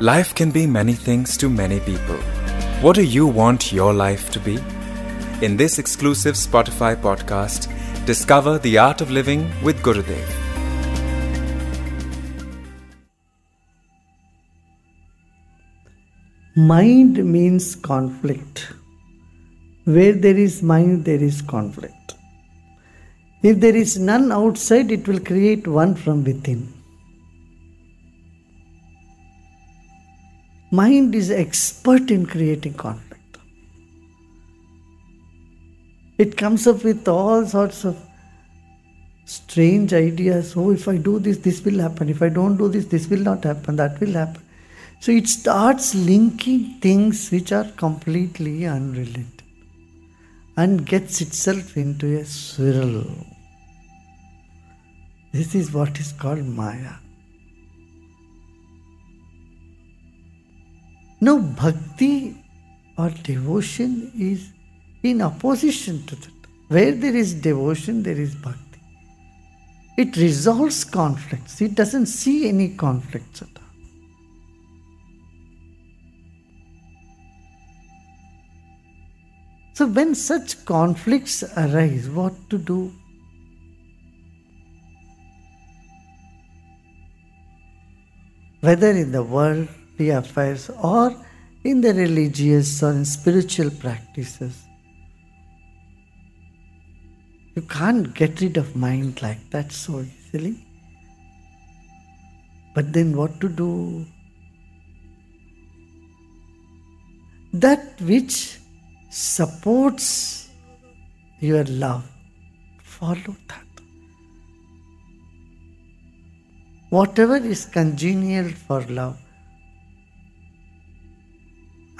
Life can be many things to many people. What do you want your life to be? In this exclusive Spotify podcast, discover the art of living with Gurudev. Mind means conflict. Where there is mind, there is conflict. If there is none outside, it will create one from within. Mind is expert in creating conflict. It comes up with all sorts of strange ideas. Oh, if I do this, this will happen. If I don't do this, this will not happen. That will happen. So it starts linking things which are completely unrelated and gets itself into a swirl. This is what is called Maya. Now, bhakti or devotion is in opposition to that. Where there is devotion, there is bhakti. It resolves conflicts, it doesn't see any conflicts at all. So, when such conflicts arise, what to do? Whether in the world, affairs or in the religious or in spiritual practices. You can't get rid of mind like that so easily. But then what to do? That which supports your love, follow that. Whatever is congenial for love,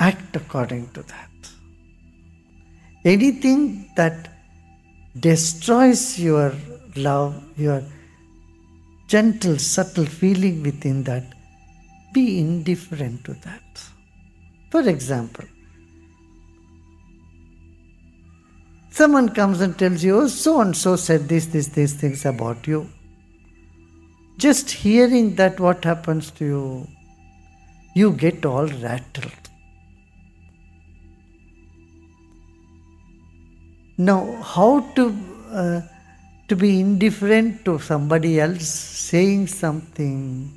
act according to that. Anything that destroys your love, your gentle, subtle feeling within that, be indifferent to that. For example, someone comes and tells you, oh, so and so said this, this, these things about you. Just hearing that, what happens to you? You get all rattled. Now, how to uh, to be indifferent to somebody else saying something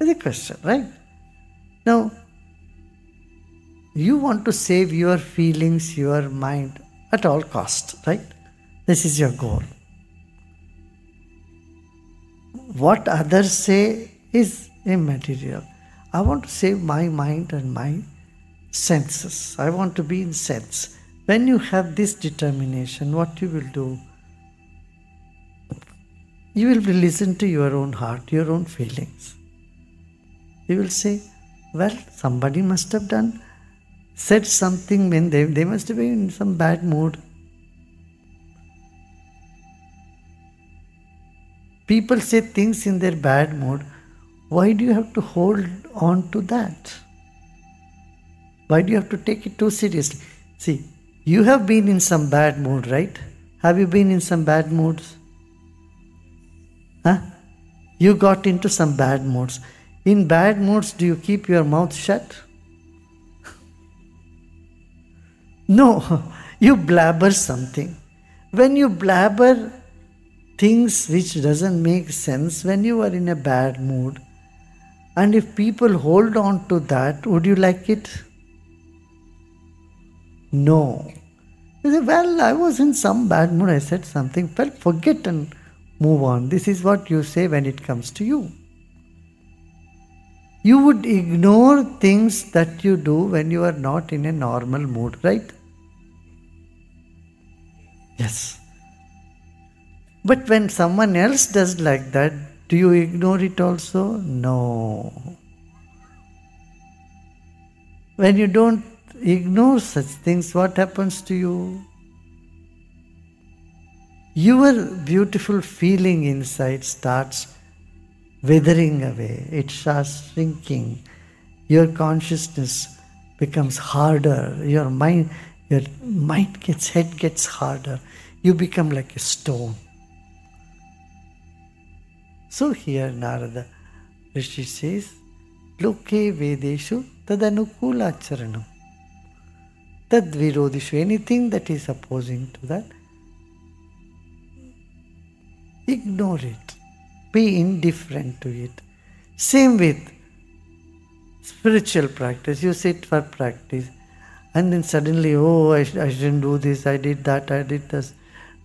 is a question, right? Now, you want to save your feelings, your mind at all cost, right? This is your goal. What others say is immaterial. I want to save my mind and my senses. I want to be in sense. When you have this determination, what you will do? You will listen to your own heart, your own feelings. You will say, well, somebody must have done, said something when they, they must have been in some bad mood. People say things in their bad mood. Why do you have to hold on to that? Why do you have to take it too seriously? See, you have been in some bad mood, right? Have you been in some bad moods? Huh? You got into some bad moods. In bad moods, do you keep your mouth shut? no, you blabber something. When you blabber things which doesn't make sense when you are in a bad mood, and if people hold on to that, would you like it? No. You say, well, I was in some bad mood, I said something. Well, forget and move on. This is what you say when it comes to you. You would ignore things that you do when you are not in a normal mood, right? Yes. But when someone else does like that, do you ignore it also? No. When you don't ignore such things, what happens to you? Your beautiful feeling inside starts withering away, it starts shrinking. Your consciousness becomes harder, your mind, your mind gets head gets harder. You become like a stone. So here Narada Rishi says, Loke Vedeshu tadanukula charanam. Tad anything that is opposing to that, ignore it. Be indifferent to it. Same with spiritual practice. You sit for practice and then suddenly, oh, I, I shouldn't do this, I did that, I did this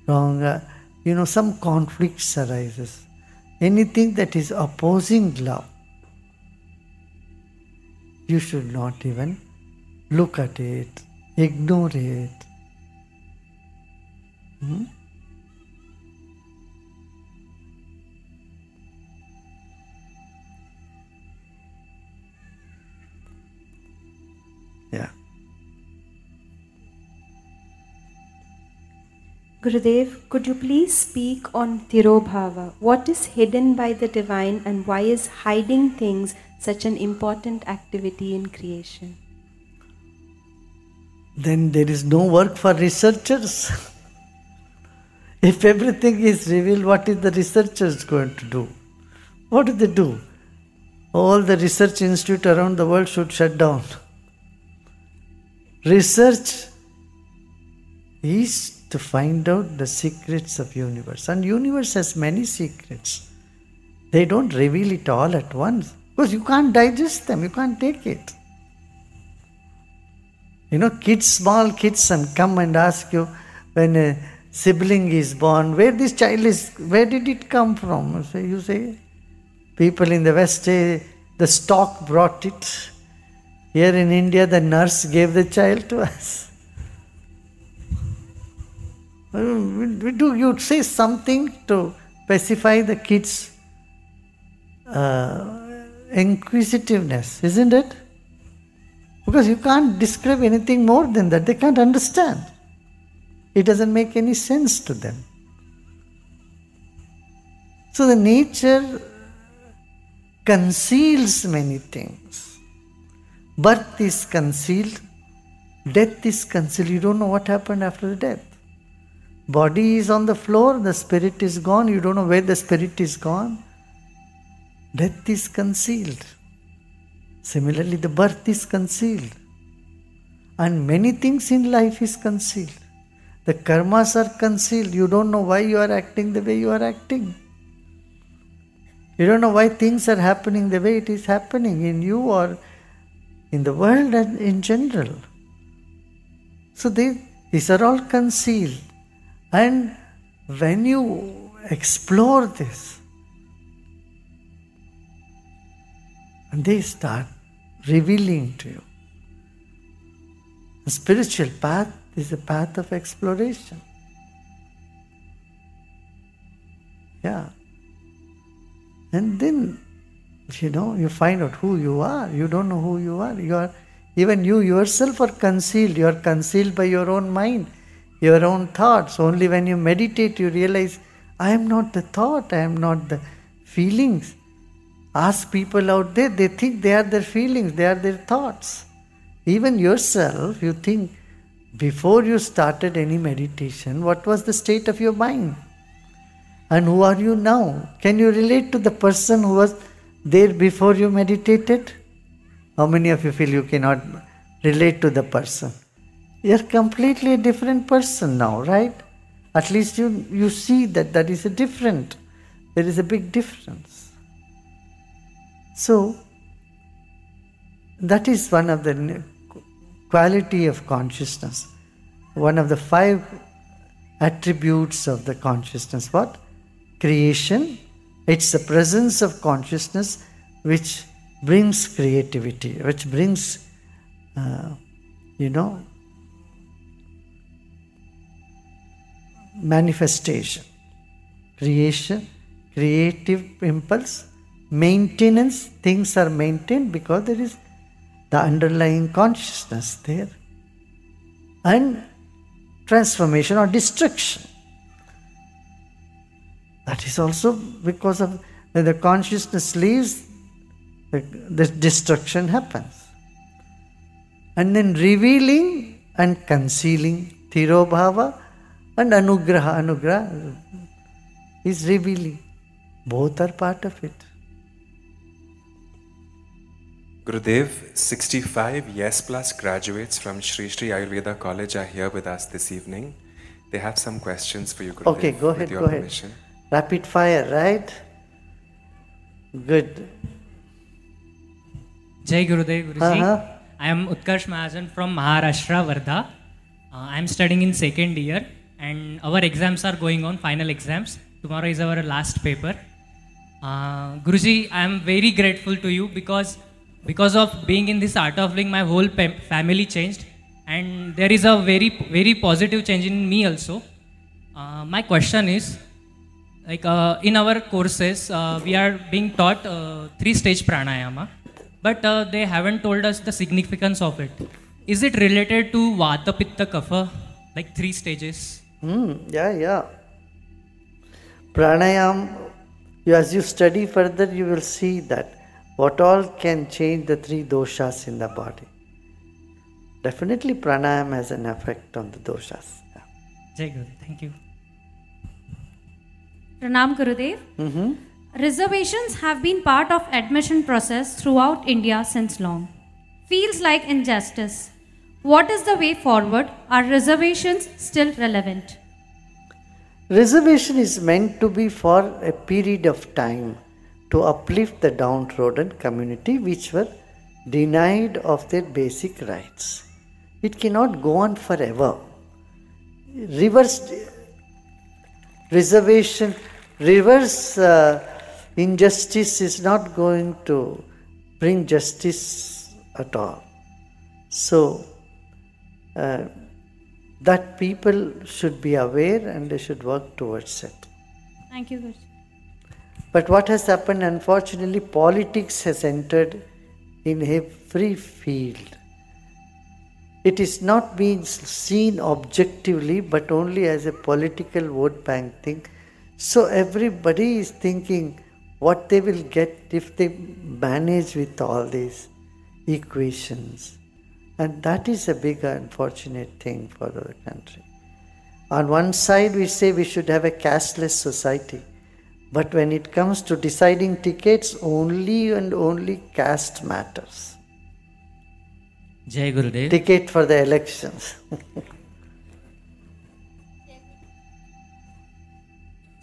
wrong. Uh, you know, some conflicts arises. Anything that is opposing love, you should not even look at it, ignore it. Hmm? Yeah. Gurudev, could you please speak on Tirobhava? What is hidden by the divine and why is hiding things such an important activity in creation? Then there is no work for researchers. if everything is revealed, what is the researchers going to do? What do they do? All the research institute around the world should shut down. Research is to find out the secrets of universe and universe has many secrets they don't reveal it all at once because you can't digest them you can't take it you know kids small kids and come and ask you when a sibling is born where this child is where did it come from? So you say people in the west say the stock brought it. Here in india the nurse gave the child to us. We do you say something to pacify the kids uh, inquisitiveness isn't it because you can't describe anything more than that. They can't understand. It doesn't make any sense to them. So the nature conceals many things. Birth is concealed death is concealed. You don't know what happened after the death. Body is on the floor, the spirit is gone, you don't know where the spirit is gone. Death is concealed. Similarly, the birth is concealed. And many things in life is concealed. The karmas are concealed. You don't know why you are acting the way you are acting. You don't know why things are happening the way it is happening in you or in the world and in general. So they, these are all concealed. And when you explore this, and they start revealing to you. The spiritual path is a path of exploration. Yeah. And then, you know, you find out who you are. You don't know who you are. You are even you yourself are concealed. You are concealed by your own mind your own thoughts. Only when you meditate, you realize, I am not the thought, I am not the feelings. Ask people out there, they think they are their feelings, they are their thoughts. Even yourself, you think, before you started any meditation, what was the state of your mind? And who are you now? Can you relate to the person who was there before you meditated? How many of you feel you cannot relate to the person? You're completely a different person now, right? At least you, you see that that is a different. There is a big difference. So, that is one of the quality of consciousness. One of the five attributes of the consciousness. What? Creation. It's the presence of consciousness which brings creativity, which brings, uh, you know, manifestation, creation, creative impulse, maintenance, things are maintained because there is the underlying consciousness there, and transformation or destruction. That is also because of when the consciousness leaves, the, the destruction happens. And then revealing and concealing, Tirobhava and anugraha. Anugraha is revealing. Both are part of it. Gurudev, 65 Yes Plus graduates from Sri Sri Ayurveda College are here with us this evening. They have some questions for you, Gurudev. Okay, go with ahead, your go ahead. permission. Rapid fire, right? Good. Jai Gurudev Guruji. Uh-huh. I am Utkarsh Mahajan from Maharashtra, Vardha. Uh, I am studying in second year and our exams are going on, final exams. Tomorrow is our last paper. Uh, Guruji, I am very grateful to you because because of being in this art of living, my whole family changed and there is a very very positive change in me also. Uh, my question is, like uh, in our courses uh, we are being taught uh, three stage pranayama but uh, they haven't told us the significance of it is it related to vata pitta kapha like three stages Hmm, yeah, yeah. Pranayam, you, as you study further, you will see that what all can change the three doshas in the body. Definitely, pranayam has an effect on the doshas. Yeah. jai guru thank you Pranam Gurudev. Mhm. Reservations have been part of admission process throughout India since long. Feels like injustice. What is the way forward? Are reservations still relevant? Reservation is meant to be for a period of time to uplift the downtrodden community which were denied of their basic rights. It cannot go on forever. Reverse reservation, reverse uh, injustice is not going to bring justice at all. So, uh, that people should be aware and they should work towards it. Thank you. But what has happened, unfortunately, politics has entered in every field. It is not being seen objectively, but only as a political vote bank thing. So everybody is thinking what they will get if they manage with all these equations. And that is a big unfortunate thing for the country. On one side, we say we should have a casteless society. But when it comes to deciding tickets, only and only caste matters. Jai Gurudev. Ticket for the elections.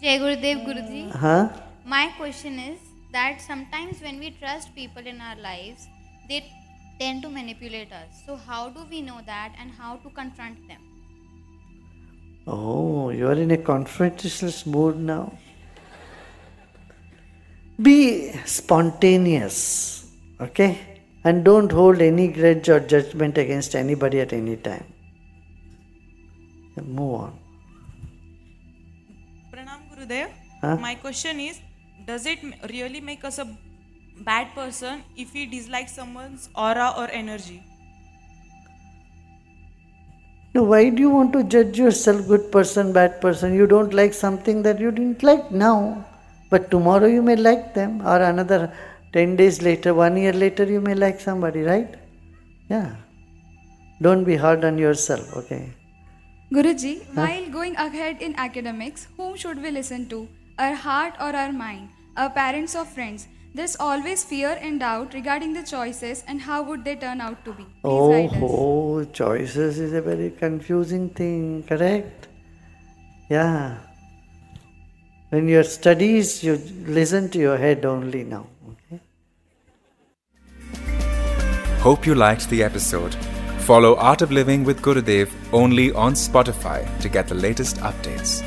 Jai Gurudev Guruji. huh? My question is that sometimes when we trust people in our lives, they tend to manipulate us. So, how do we know that and how to confront them? Oh, you are in a confrontational mood now. Be spontaneous, okay? And don't hold any grudge or judgment against anybody at any time. Move on. Pranam Gurudev. Huh? My question is Does it really make us a bad person if we dislike someone's aura or energy? No, why do you want to judge yourself, good person, bad person? You don't like something that you didn't like now, but tomorrow you may like them, or another 10 days later, one year later, you may like somebody, right? Yeah. Don't be hard on yourself, okay? Guruji, while going ahead in academics, whom should we listen to? Our heart or our mind? Our parents or friends? There's always fear and doubt regarding the choices and how would they turn out to be. Please Oh, oh, choices is a very confusing thing, correct? Yeah. When your studies, you listen to your head only now, okay? Hope you liked the episode. Follow Art of Living with Gurudev only on Spotify to get the latest updates.